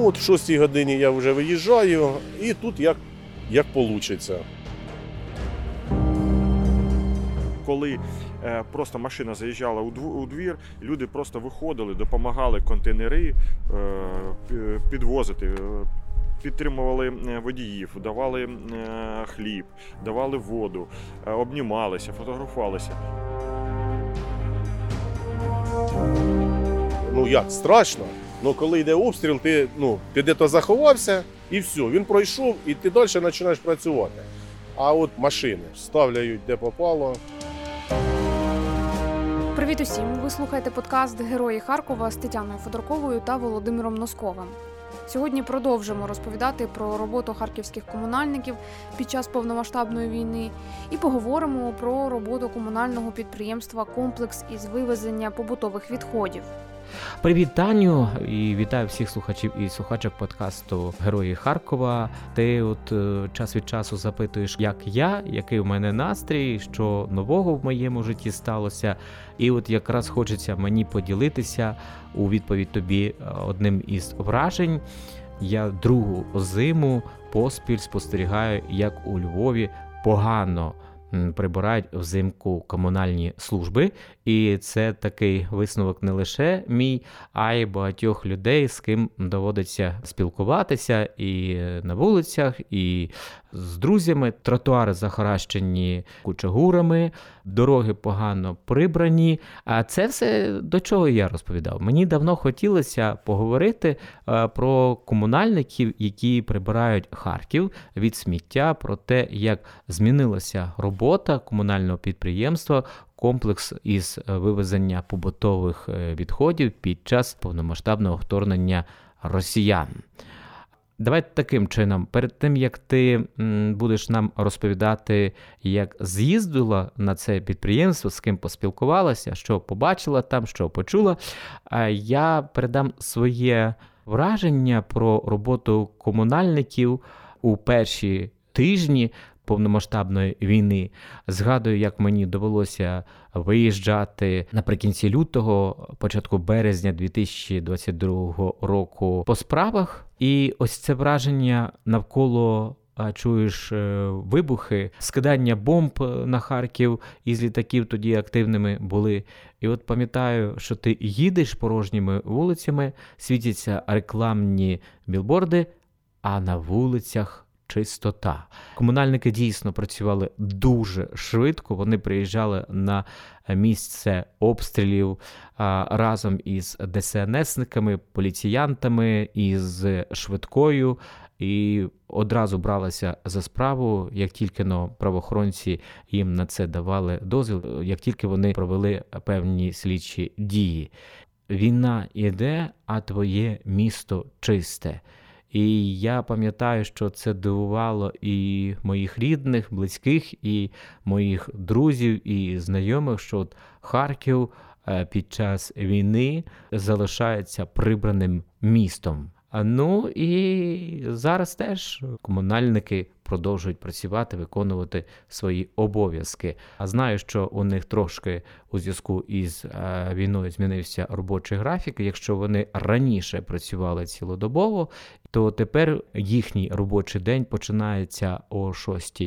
Ну от в 6 годині я вже виїжджаю, і тут як, як вийде. коли е, просто машина заїжджала у двір, люди просто виходили, допомагали контейнери е, підвозити. е, Підтримували водіїв, давали хліб, давали воду, обнімалися, фотографувалися. Ну як, страшно. Ну коли йде обстріл, ти, ну, ти де-то заховався і все, він пройшов, і ти далі починаєш працювати. А от машини ставляють де попало. Привіт усім! Ви слухаєте подкаст Герої Харкова з Тетяною Федорковою та Володимиром Носковим. Сьогодні продовжимо розповідати про роботу харківських комунальників під час повномасштабної війни і поговоримо про роботу комунального підприємства Комплекс із вивезення побутових відходів. Привіт, Таню, і вітаю всіх слухачів і слухачок подкасту Герої Харкова. Ти от е, час від часу запитуєш, як я, який у мене настрій, що нового в моєму житті сталося. І от якраз хочеться мені поділитися у відповідь тобі е, одним із вражень. Я другу зиму поспіль спостерігаю, як у Львові погано прибирають взимку комунальні служби. І це такий висновок не лише мій, а й багатьох людей, з ким доводиться спілкуватися і на вулицях, і з друзями. Тротуари захаращені кучагурами, дороги погано прибрані. А це все до чого я розповідав. Мені давно хотілося поговорити е, про комунальників, які прибирають Харків від сміття, про те, як змінилася робота комунального підприємства. Комплекс із вивезення побутових е, відходів під час повномасштабного вторгнення росіян. Давай таким чином, перед тим як ти будеш нам розповідати, як з'їздила на це підприємство, з ким поспілкувалася, що побачила там, що почула, е, я передам своє враження про роботу комунальників у перші тижні повномасштабної війни. Згадую, як мені довелося виїжджати наприкінці лютого, початку березня 2022 року по справах. І ось це враження навколо. Чуєш е, вибухи, скидання бомб е, на Харків із літаків тоді активними були. І от пам'ятаю, що ти їдеш порожніми вулицями, світяться рекламні білборди, а на вулицях чистота. Комунальники дійсно працювали дуже швидко. Вони приїжджали на місце обстрілів разом із ДСНСниками, поліціянтами, із швидкою. І одразу бралися за справу, як тільки но правоохоронці їм на це давали дозвіл, як тільки вони провели певні слідчі дії. Війна іде, а твоє місто чисте. І я пам'ятаю, що це дивувало і моїх рідних, близьких, і моїх друзів і знайомих, що от Харків е, під час війни залишається прибраним містом. Ну і зараз теж комунальники продовжують працювати, виконувати свої обов'язки. А знаю, що у них трошки у зв'язку із е, війною змінився робочий графік. Якщо вони раніше працювали цілодобово, то тепер їхній робочий день починається о 6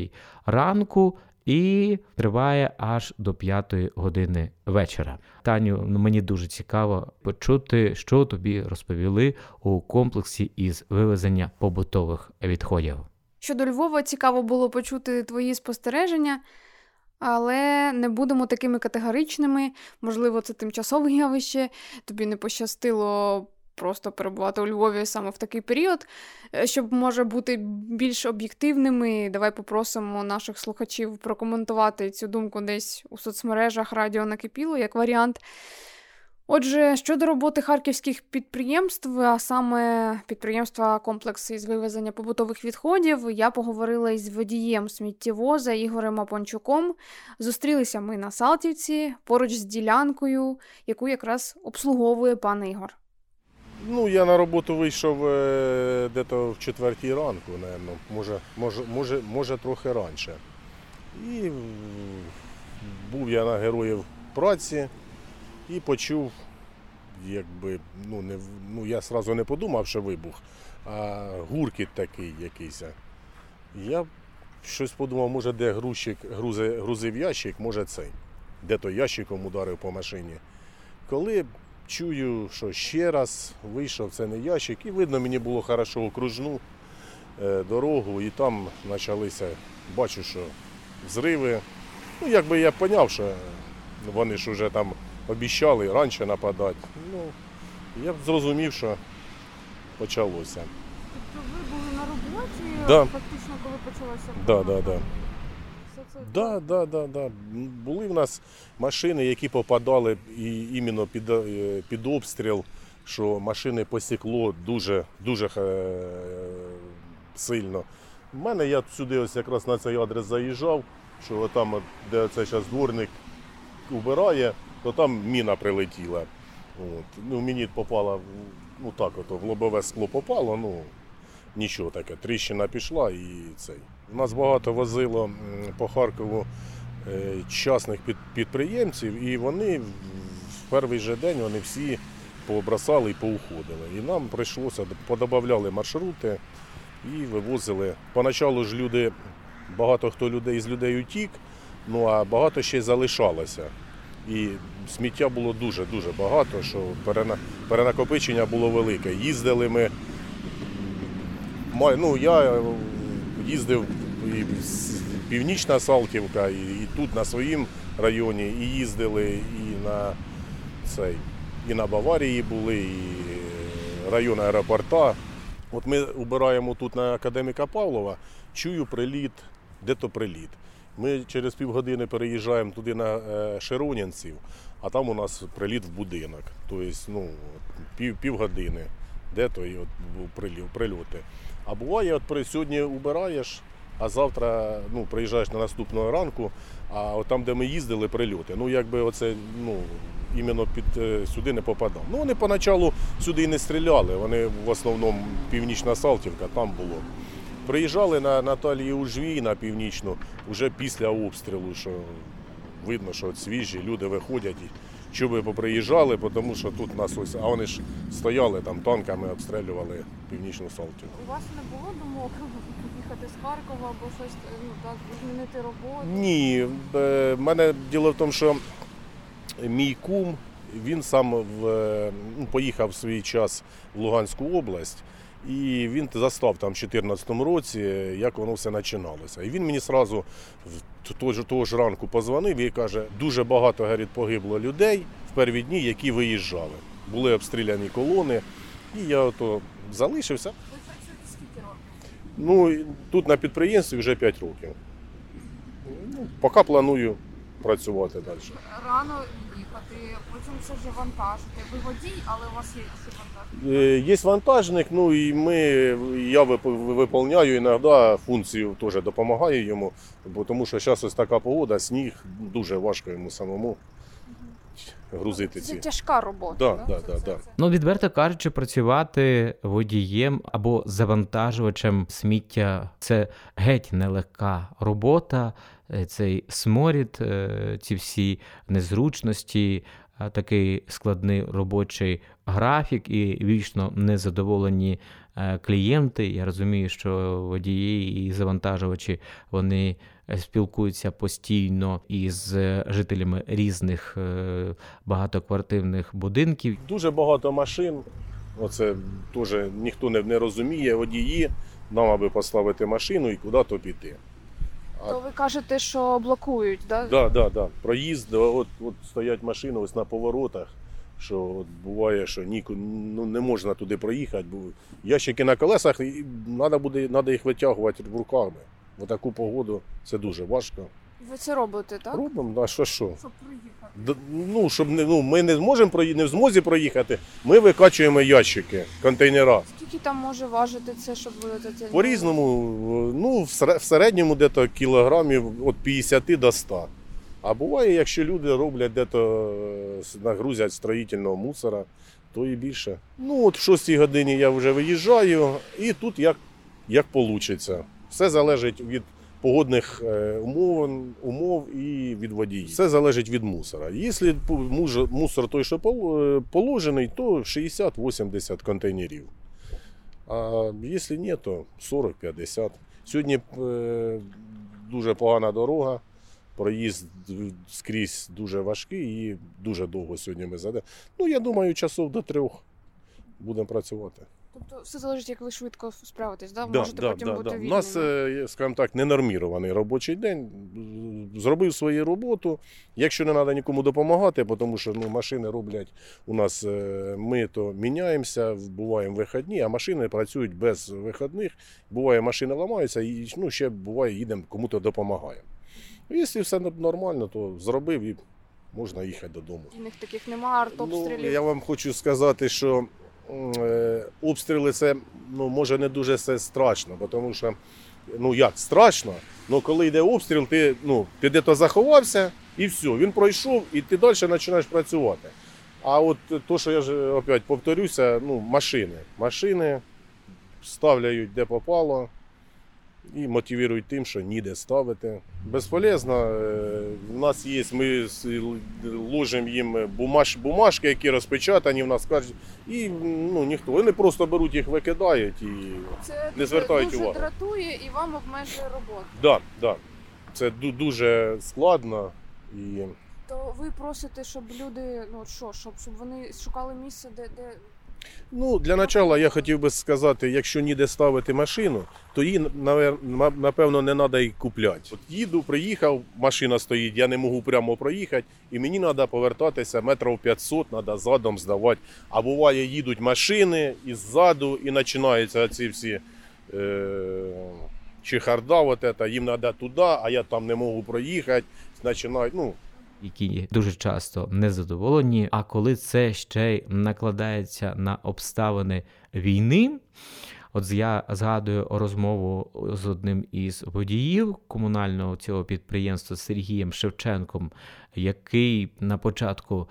ранку. І триває аж до 5 години вечора. Таню, ну мені дуже цікаво почути, що тобі розповіли у комплексі із вивезення побутових відходів. Щодо Львова, цікаво було почути твої спостереження, але не будемо такими категоричними. Можливо, це тимчасове явище, тобі не пощастило просто перебувати у Львові саме в такий період. Е, Щоб може бути більш об'єктивними, давай попросимо наших слухачів прокоментувати цю думку десь у соцмережах Радіо накипіло як варіант. Отже, щодо роботи харківських підприємств, а саме підприємства комплекс із вивезення побутових відходів, я поговорила із водієм сміттєвоза Ігорем Апончуком. Зустрілися ми на Салтівці поруч з ділянкою, яку якраз обслуговує пан Ігор. Ну, я на роботу вийшов е, дето в четвертій ранку, напевно, може, може, може, може трохи раніше. І був я на героїв праці і почув якби, ну, не, ну, я одразу не подумав, що вибух, а гуркіт такий якийсь. Я щось подумав, може, де грузчик грузи, грузив ящик, може цей, де то ящиком ударив по машині. Коли чую, що ще раз вийшов, це не ящик, і видно, мені було хорошо окружну е, дорогу, і там почалися, бачу, що взриви. Ну, якби я поняв, що вони ж вже там обіцяли раніше нападати. Ну, я б зрозумів, що почалося. Тобто ви були на роботі Да. фактично, коли почалося Да, да. Все це Да, да, да, да. Були в нас машини, які попадали і іменно під, е, під обстріл, що машини посікло дуже, дуже е, сильно. У мене я сюди ось якраз на цей адрес заїжджав, що отам, от, де це зараз дворник убирає, то там міна прилетіла. От. Ну, мені попала, ну так, ото, в лобове скло попало, ну нічого таке. Тріщина пішла і цей. У нас багато возило по Харкову е, частних під, підприємців, і вони в перший же день вони всі пообросали і поуходили. І нам прийшлося, подобавляли маршрути і вивозили. Поначалу ж люди, багато хто людей з людей утік, ну а багато ще й залишалося. І сміття було дуже-дуже багато, що перенакопичення було велике. Їздили ми. Ну, я е, їздив і Північна Салтівка, і, і тут на своїм районі, і їздили і на цей, і на Баварії були, і е, район аеропорта. От ми убираємо тут на академіка Павлова, чую приліт, де то приліт. Ми через півгодини переїжджаємо туди на е, Широнянців, а там у нас приліт в будинок. Тобто, ну, пів, півгодини, де то і от прильоти. А буває, от сьогодні убираєш, а завтра ну, приїжджаєш на наступного ранку, а от там, де ми їздили, прильоти. Ну, якби оце, ну, іменно під е, сюди не попадав. Ну, вони поначалу сюди і не стріляли, вони в основному північна Салтівка там було. Приїжджали на Наталії Ужвій на північну вже після обстрілу, що видно, що свіжі люди виходять. Ви поприїжджали, тому що тут нас ось, а вони ж стояли там танками, обстрілювали північну Салтівку. У вас не було думок їхати з Харкова або щось ну, так, змінити роботу? Ні, в мене діло в тому, що мій кум він сам в, е, ну, поїхав в свій час в Луганську область, і він застав там в 2014 році, як воно все починалося. І він мені одразу того ж, того ж ранку позвонив і каже, дуже багато говорить, погибло людей в перві дні, які виїжджали. Були обстріляні колони. І я ото залишився. Ну, тут на підприємстві вже 5 років. Ну, поки планую працювати далі. Рано Е, Є вантажник, ну і ми, я вип- виповняю іноді функцію, теж допомагаю йому, бо тому що зараз ось така погода, сніг, дуже важко йому самому грузити Це тяжка робота. Да, да, да, це- да. це- Ну, відверто кажучи, працювати водієм або завантажувачем сміття це геть нелегка робота. Е, Цей сморід, е, ці всі незручності, такий складний робочий графік і вічно незадоволені е, клієнти. Я розумію, що водії і завантажувачі вони е, спілкуються постійно із е, жителями різних е, багатоквартирних будинків. Дуже багато машин. Оце теж ніхто не, не розуміє, водії, нам аби поставити машину і куди-то піти. То ви кажете, що блокують, да? Да, да, да. Проїзд, от, от стоять машини ось на поворотах, що от буває, що ніку, ну, не можна туди проїхати, бо ящики на колесах, і треба буде треба їх витягувати руками. В таку погоду це дуже важко. Ви це робите, так? Робимо, а що що? Щоб приїхати. Д- Ну, щоб не, ну, ми не зможемо прої- не в змозі проїхати, ми викачуємо ящики, контейнера. Скільки там може важити це, щоб вилетіти? По-різному, ну, в сере- в середньому дето кілограмів від 50 до 100. А буває, якщо люди роблять дето е, нагрузять строїтельного мусора, то і більше. Ну, от в 6 годині я вже виїжджаю, і тут як, як вийде. Все залежить від погодних е, умов, умов і від водіїв. Все залежить від мусора. Якщо мусор той, що е, положений, то 60-80 контейнерів. А якщо ні, то 40-50. Сьогодні е, дуже погана дорога. Проїзд скрізь дуже важкий і дуже довго сьогодні ми зайдемо. Ну, я думаю, часов до трьох будемо працювати. Тобто все залежить, як ви швидко справитесь, да? Да, можете да, потім да, бути да. У нас, е, скажімо так, ненормірований робочий день. Зробив свою роботу. Якщо не треба нікому допомагати, тому що ну, машини роблять у нас, е, ми то міняємося, буваємо вихідні, а машини працюють без вихідних. Буває, машини ламаються, і ну, ще буває, їдемо, кому-то допомагаємо. Якщо все нормально, то зробив і можна їхати додому. Вільних таких нема, артобстрілів. Ну, я вам хочу сказати, що обстріли це ну, може не дуже все страшно, тому що ну як страшно, але коли йде обстріл, ти, ну, ти де-то заховався і все, він пройшов, і ти далі починаєш працювати. А от то, що я ж опять повторюся, ну, машини. Машини ставляють де попало і мотивують тим, що ніде ставити. Безполезно. е, У нас є, ми ложимо їм бумаж, бумажки, які розпечатані, в нас кажуть, і ну, ніхто. Вони просто беруть їх, викидають і. Це не звертають дуже увагу. дратує і вам обмежує роботу. Да, да. Це дуже складно і. То ви просите, щоб люди, ну що, щоб, щоб вони шукали місце, де, де Ну, для начала я хотів би сказати, якщо ніде ставити машину, то її напевно не треба і купляти. От їду, приїхав, машина стоїть, я не можу прямо проїхати, і мені треба повертатися метрів 500, треба задом здавати. А буває, їдуть машини і ззаду, і починаються ці всі е- чехарда, вот это, їм треба туди, а я там не можу проїхати. Починають, ну, які дуже часто незадоволені. А коли це ще й накладається на обставини війни. От я згадую розмову з одним із водіїв комунального цього підприємства Сергієм Шевченком, який на початку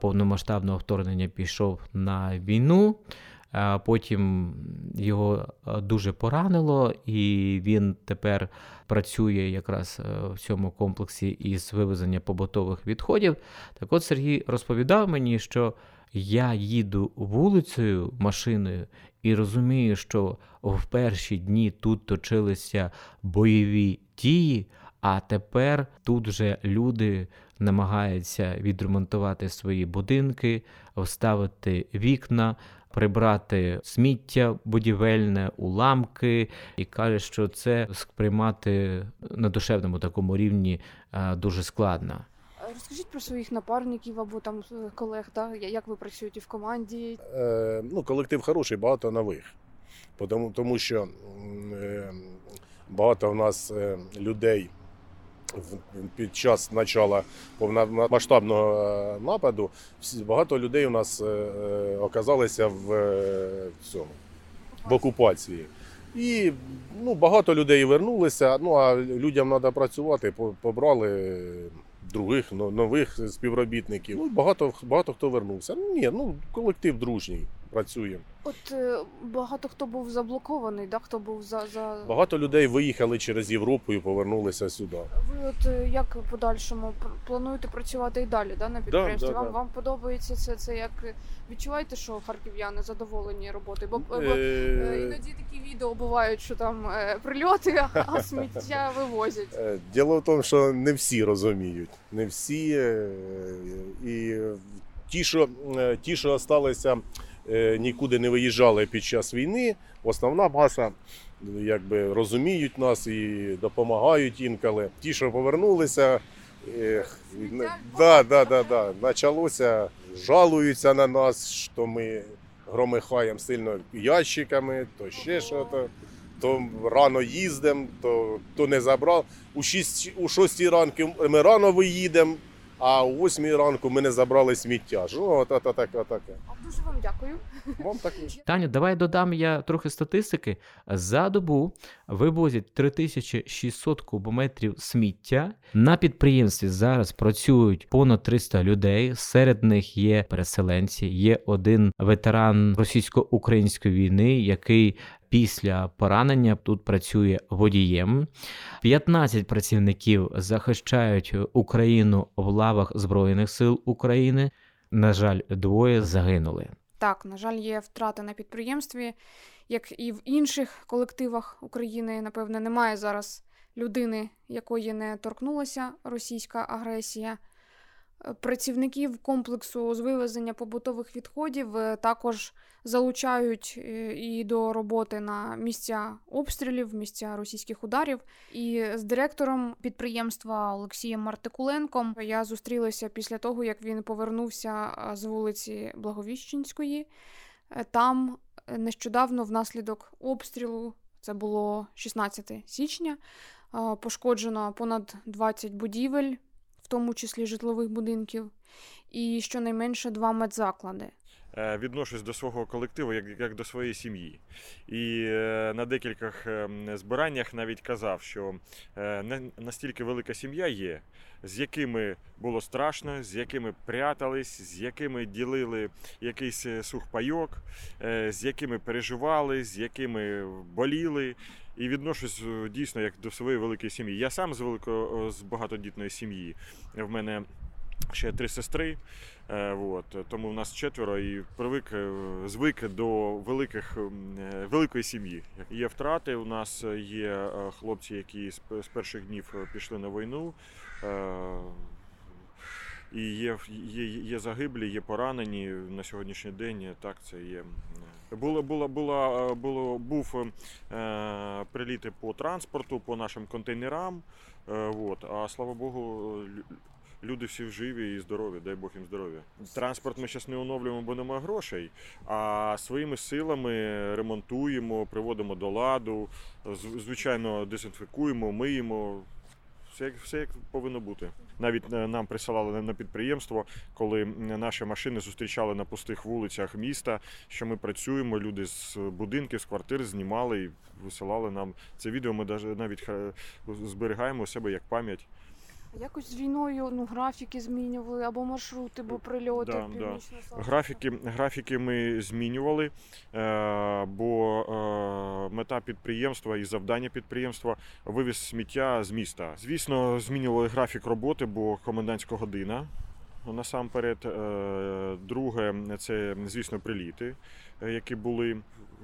повномасштабного вторгнення пішов на війну. А Потім його дуже поранило, і він тепер працює якраз е, в цьому комплексі із вивезення побутових відходів. Так от Сергій розповідав мені, що я їду вулицею машиною і розумію, що в перші дні тут точилися бойові дії, а тепер тут вже люди намагаються відремонтувати свої будинки, вставити вікна. Прибрати сміття будівельне, уламки, і каже, що це сприймати на душевному такому рівні е, дуже складно. Е, Розкажіть про своїх напарників або там е, колег, да? як ви працюєте в команді. е, ну, колектив хороший, багато нових. Тому, тому що е, багато в нас е, людей під час начала повномасштабного е, нападу, багато людей у нас е, е, оказалися в, в цьому в окупації. І ну, багато людей вернулися. Ну а людям треба працювати, побрали других нових співробітників. Ну, багато, багато хто вернувся. Ну, ні, ну колектив дружній, працює. От е, багато хто був заблокований, да? хто був за. за... Багато людей виїхали через Європу і повернулися сюди. Ви от е, як подальшому плануєте працювати і далі да, на підприємстві? да, вам, да. вам подобається це, це як е, відчуваєте, що харків'яни задоволені роботою? Бо, бо е, іноді такі відео бувають, що там прильоти, а сміття вивозять. Діло в тому, що не всі розуміють. Не всі. І ті, що, ті, що залишилися, нікуди не виїжджали під час війни, основна маса якби, розуміють нас і допомагають інколи. Ті, що повернулися, ех, да, да, да, да, почалося, жалуються на нас, що ми громихаємо сильно ящиками, то ще що то. То рано їздимо, то, то не забрав. У 6, у 6 ранку ми рано виїдемо, а у 8 ранку ми не забрали сміття. ж. Ну, от, от, от, от, таке. А дуже вам дякую. Вам також. Таню, давай додам я трохи статистики. За добу вивозять 3600 кубометрів сміття. На підприємстві зараз працюють понад 300 людей. Серед них є переселенці, є один ветеран російсько-української війни, який Після поранення тут працює водієм. 15 працівників захищають Україну в лавах Збройних сил України. На жаль, двоє загинули. Так, на жаль, є втрати на підприємстві, як і в інших колективах України. Напевне, немає зараз людини, якої не торкнулася російська агресія. Працівників комплексу з вивезення побутових відходів е, також залучають е, і до роботи на місця обстрілів, місця російських ударів. І з директором підприємства Олексієм Мартикуленком я зустрілася після того, як він повернувся з вулиці Благовіщенської. Е, Там нещодавно, внаслідок обстрілу, це було 16 січня, пошкоджено понад 20 будівель, в тому числі житлових будинків, і щонайменше два медзаклади. Е, Відношусь до свого колективу як, як до своєї сім'ї. І е, на декількох е, збираннях навіть казав, що е, на- настільки велика сім'я є, з якими було страшно, з якими прятались, з якими ділили якийсь е, сухпайок, е, з якими переживали, з якими боліли. І відношусь е, дійсно як до своєї великої сім'ї. Я сам з великої з багатодітної сім'ї. В мене ще три сестри. Е, от, тому в нас четверо і привик, е, звик до великих, великої сім'ї. Є втрати. У нас є хлопці, які з перших днів пішли на війну. І є, є, є загиблі, є поранені на сьогоднішній день. Так, це є. Було, було, було, було, був е, приліти по транспорту, по нашим контейнерам. Е, от, а слава Богу, люди всі живі і здорові, дай Бог їм здоров'я. Транспорт ми зараз не оновлюємо, бо немає грошей, а своїми силами ремонтуємо, приводимо до ладу, звичайно, дезінфікуємо, миємо. Все все як повинно бути. Навіть е, нам присилали на- підприємство, коли наші машини зустрічали на пустих вулицях міста, що ми працюємо. Люди з будинків, з квартир знімали і висилали нам це відео. Ми навіть зберігаємо у себе як пам'ять. Якось з війною ну, графіки змінювали або маршрути, бо прильоти Да, да. Графіки, графіки ми змінювали, е, бо е, мета підприємства і завдання підприємства вивіз сміття з міста. Звісно, змінювали графік роботи, бо комендантська година. Насамперед, Е, друге, це звісно приліти, які були.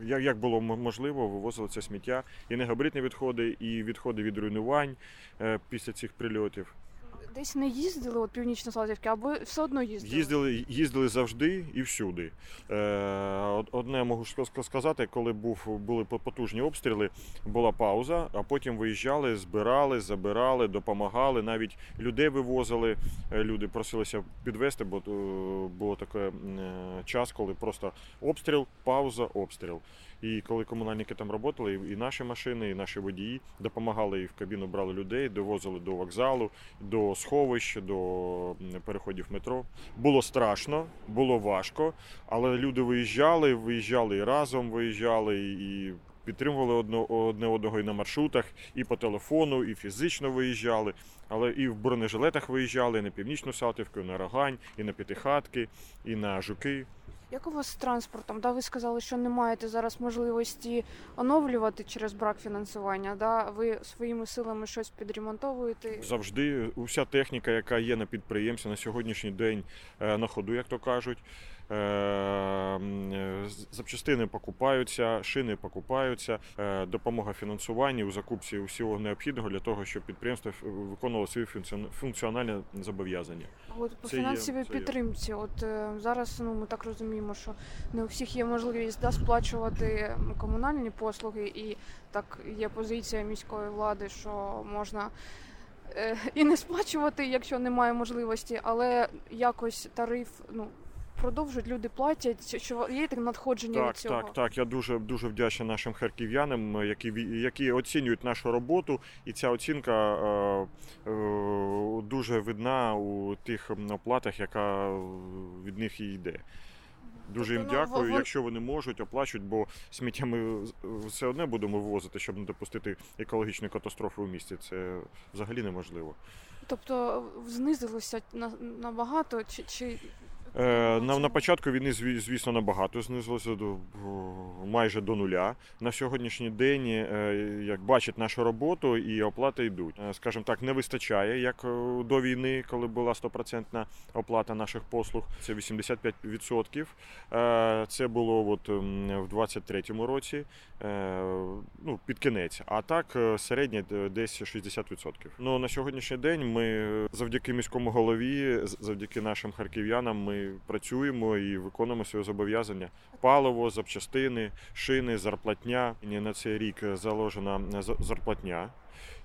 Як, як було можливо, вивозили це сміття і негабаритні відходи, і відходи від руйнувань е, після цих прильотів. Десь не їздили от північно-Слав'янське, або все одно їздили. Їздили, їздили завжди і всюди. Е, од- одне можу сказати, коли був, були потужні обстріли, була пауза, а потім виїжджали, збирали, забирали, допомагали, навіть людей вивозили. Е, Люди просилися підвести, бо е, було такий е, час, коли просто обстріл, пауза, обстріл. І коли комунальники там працювали, і наші машини, і наші водії допомагали і в кабіну брали людей, довозили до вокзалу, до сховищ, до переходів метро. Було страшно, було важко, але люди виїжджали, виїжджали і разом, виїжджали і підтримували одне одного і на маршрутах, і по телефону, і фізично виїжджали. Але і в бронежилетах виїжджали, і на північну Салтівку, і на Рогань, і на П'ятихатки, і на Жуки. Як у вас з транспортом? Да, ви сказали, що не маєте зараз можливості оновлювати через брак фінансування. Да? Ви своїми силами щось підремонтовуєте. Завжди уся техніка, яка є на підприємстві на сьогоднішній день е, на ходу, як то кажуть. Е, Запчастини покупаються, шини покупаються, е, допомога фінансування у закупці усього необхідного для того, щоб підприємство виконувало свої функціон- функціональні зобов'язання. От по фінансовій підтримці, от е, зараз ну ми так розуміємо, що не у всіх є можливість да, сплачувати комунальні послуги, і так є позиція міської влади, що можна. І не сплачувати, якщо немає можливості, але якось тариф ну продовжують, люди платять. Що є таке надходження Так, від цього? так, так. Я дуже дуже вдячний нашим харків'янам, які які оцінюють нашу роботу, і ця оцінка е, е, дуже видна у тих оплатах, яка від них і йде. Дуже їм Тобто, ну, дякую. Якщо вони можуть, оплачують, бо сміття ми все одне будемо вивозити, щоб не допустити екологічної катастрофи у місті. Це взагалі неможливо. Тобто знизилося набагато, чи, чи На, на початку війни, зві- звісно, набагато знизилося до майже до нуля. На сьогоднішній день, е, як бачать нашу роботу і оплати йдуть. Е, Скажімо так, не вистачає, як е, до війни, коли була 100% оплата наших послуг. Це 85%. Е, Це було от в 23-му році, е, ну, під кінець. А так е, середнє е, десь 60%. Ну, на сьогоднішній день ми е, завдяки міському голові, завдяки нашим харків'янам, ми працюємо і виконуємо своє зобов'язання. Паливо, запчастини, шини, зарплатня. На цей рік заложена зарплатня.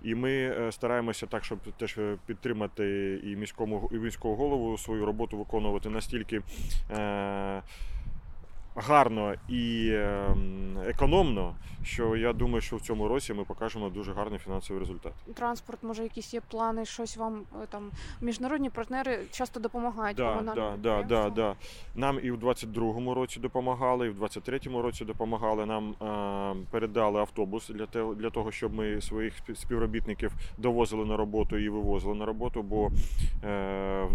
І ми е, стараємося так, щоб теж е, підтримати і міському і міського голову свою роботу виконувати настільки. Е- гарно і ем, економно, що я думаю, що в цьому році ми покажемо дуже гарний фінансовий результат. Транспорт, може, якісь є плани, щось вам е, там міжнародні партнери часто допомагають Да, да, да, да, да. Нам і в 22-му році допомагали, і в 23-му році допомагали. Нам е, передали автобус для, те, для того, щоб ми своїх спів- співробітників довозили на роботу і вивозили на роботу, бо е,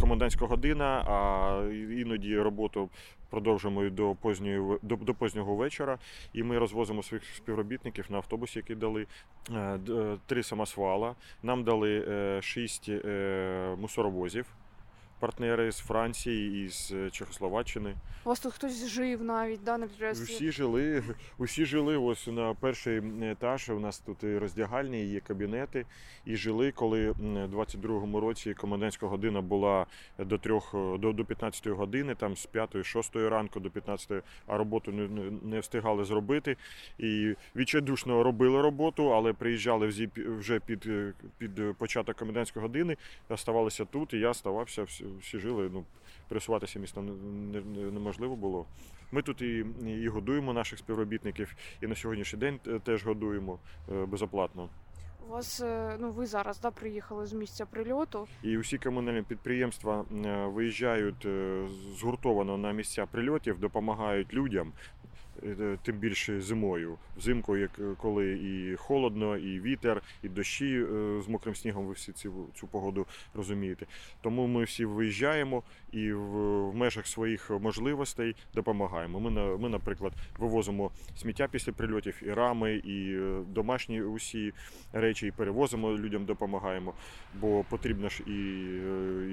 комендантська година, а іноді роботу продовжуємо до позньої до, до познього вечора. І ми розвозимо своїх співробітників на автобусі, які дали е, е, три самосвала. Нам дали е, шість мусоровозів. Партнери з Франції і з е, Чехословаччини. У вас тут хтось жив навіть, да, на підприємстві. Всі жили, усі жили ось на перший етаж. У нас тут і роздягальні, і є кабінети. І жили, коли в 22-му році комендантська година була до трьох до, до 15 години, там з 5-6 ранку до 15, а роботу не, не, встигали зробити. І відчайдушно робили роботу, але приїжджали вже під, е, під початок комендантської години, оставалися тут, і я ставався, всі, жили. Ну, пересуватися місто не- не- не- неможливо було. Ми тут і, і годуємо наших співробітників, і на сьогоднішній день теж годуємо е, безоплатно. У вас, е, ну ви зараз да, приїхали з місця прильоту. І усі комунальні підприємства е, виїжджають згуртовано на місця прильотів, допомагають людям. Е, Тим більше зимою, взимку, як е, коли і холодно, і вітер, і дощі е, з мокрим снігом. Ви всі цю, цю погоду розумієте. Тому ми всі виїжджаємо і в, в межах своїх можливостей допомагаємо. Ми, ми, наприклад, вивозимо сміття після прильотів, і рами, і домашні усі речі, і перевозимо людям, допомагаємо бо потрібно ж і,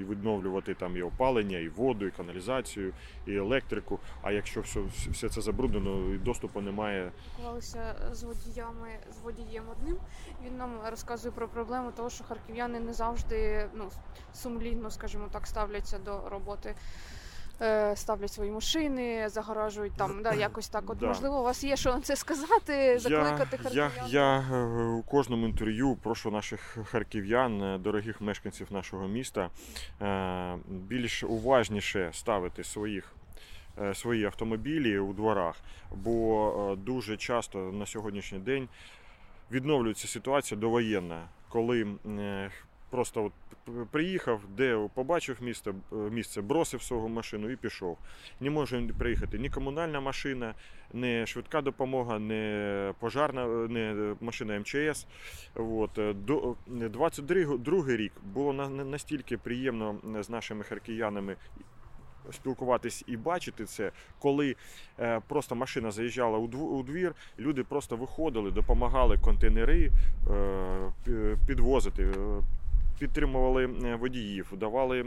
і відновлювати там і опалення, і воду, і каналізацію, і електрику. А якщо все, все це забруднено, доступу немає. Спілкувалися з водіями, з водієм одним. Він нам розказує про проблему того, що харків'яни не завжди ну, сумлінно, скажімо так, ставляться до роботи. Е, Ставлять свої машини, загоражують там, да, якось так. От Да. можливо, у вас є що на це сказати, закликати я, харків'ян. я е, у кожному інтерв'ю прошу наших харків'ян, е, дорогих мешканців нашого міста, більш уважніше ставити своїх. Е, Свої автомобілі у дворах, бо е, дуже часто на сьогоднішній день відновлюється ситуація довоєнна, коли е, просто от приїхав, де побачив місце, місце, бросив свою машину і пішов. Не може приїхати ні комунальна машина, ні швидка допомога, ні пожарна, ні машина МЧС. От. До 22 рік було на- на- настільки приємно з нашими харків'янами спілкуватись і бачити це, коли е, просто машина заїжджала у дв- у двір, люди просто виходили, допомагали контейнери е, підвозити. е, Підтримували водіїв, давали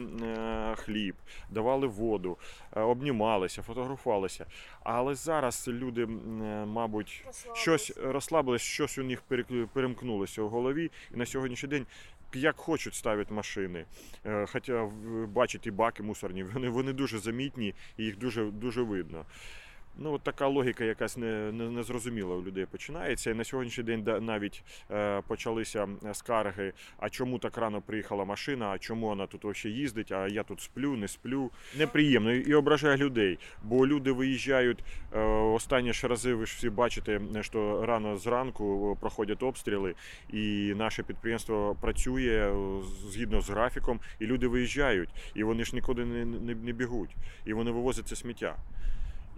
хліб, давали воду, обнімалися, фотографувалися. Але зараз люди, мабуть, щось розслабилось, щось у них перемкнулося у голові, і на сьогоднішній день. Як хочуть ставлять машини, Е, хоча бачать і баки мусорні, вони, вони дуже замітні і їх дуже, дуже видно. Ну, от така логіка якась не, не, незрозуміла у людей починається. І на сьогоднішній день навіть е, почалися скарги, а чому так рано приїхала машина, а чому вона тут взагалі їздить, а я тут сплю, не сплю. Неприємно і ображає людей, бо люди виїжджають е, останні ж рази, ви ж всі бачите, що рано зранку е, проходять обстріли, і наше підприємство працює е, згідно з графіком, і люди виїжджають, і вони ж нікуди не, не, не бігуть, і вони вивозять це сміття.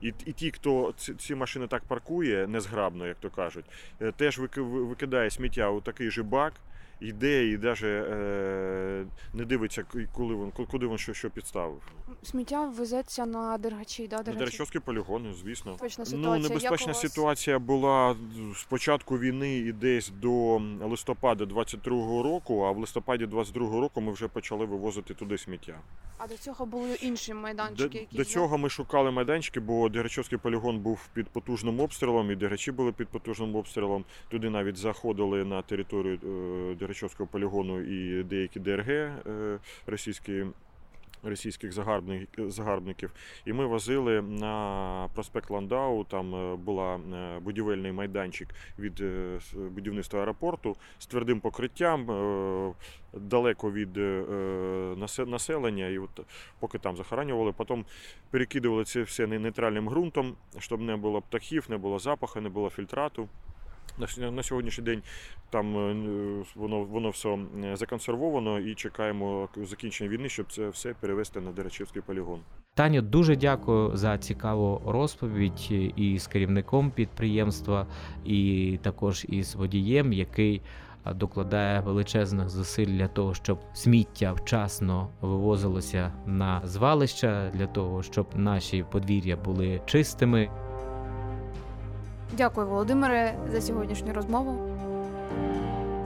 І, і ті, хто ці, машини так паркує незграбно, як то кажуть, е, теж викидає сміття у такий же бак. Йде і навіть е, не дивиться, коли він, куди він що, що підставив. Сміття везеться на дергачі, да, На дергачі? Деречовські полігони, звісно. Небезпечна Ну, небезпечна вас? ситуація була з початку війни і десь до листопада 22-го року, а в листопаді 22-го року ми вже почали вивозити туди сміття. А до цього були інші До, майданчики, які до цього ми шукали майданчики, бо Дергачовський полігон був під потужним обстрілом, і Дергачі були під потужним обстрілом. Туди навіть заходили на територію е, Дергачовського полігону і деякі ДРГ е, російські. Російських загарбник, загарбників, і ми возили на проспект Ландау. Там е, була е, будівельний майданчик від будівництва аеропорту з твердим покриттям, далеко від населення. І от поки там захоранювали, потім перекидували це все нейтральним ґрунтом, щоб не було птахів, не було запаху, не було фільтрату. На сьогоднішній день там е, воно, воно все е, законсервовано і чекаємо закінчення війни, щоб це все перевести на Деречівський полігон. Таню, дуже дякую за цікаву розповідь і з керівником підприємства, і також із водієм, який докладає величезних зусиль для того, щоб сміття вчасно вивозилося на звалища, для того, щоб наші подвір'я були чистими. Дякую, Володимире, за сьогоднішню розмову.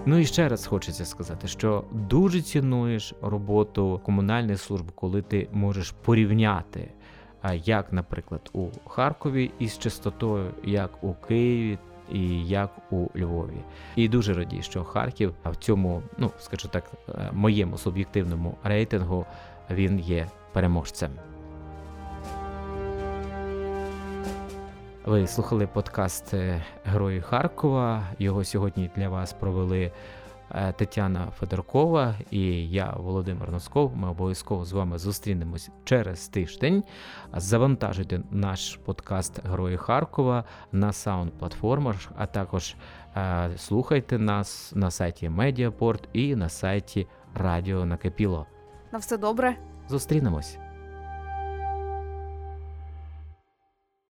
Ну і ще раз хочеться сказати, що дуже цінуєш роботу комунальних служб, коли ти можеш порівняти, як, наприклад, у Харкові із чистотою, як у Києві. І як у Львові, і дуже радію, що Харків в цьому, ну скажу так, е, моєму суб'єктивному рейтингу він є переможцем. Ви слухали подкаст е, Герої Харкова. Його сьогодні для вас провели е, Тетяна Федоркова і я, Володимир Носков. Ми обов'язково з вами зустрінемось через тиждень. Завантажуйте наш подкаст Герої Харкова на саунд-платформах, а також е, слухайте нас на сайті Медіапорт і на сайті Радіо Накипіло. На все добре. Зустрінемось.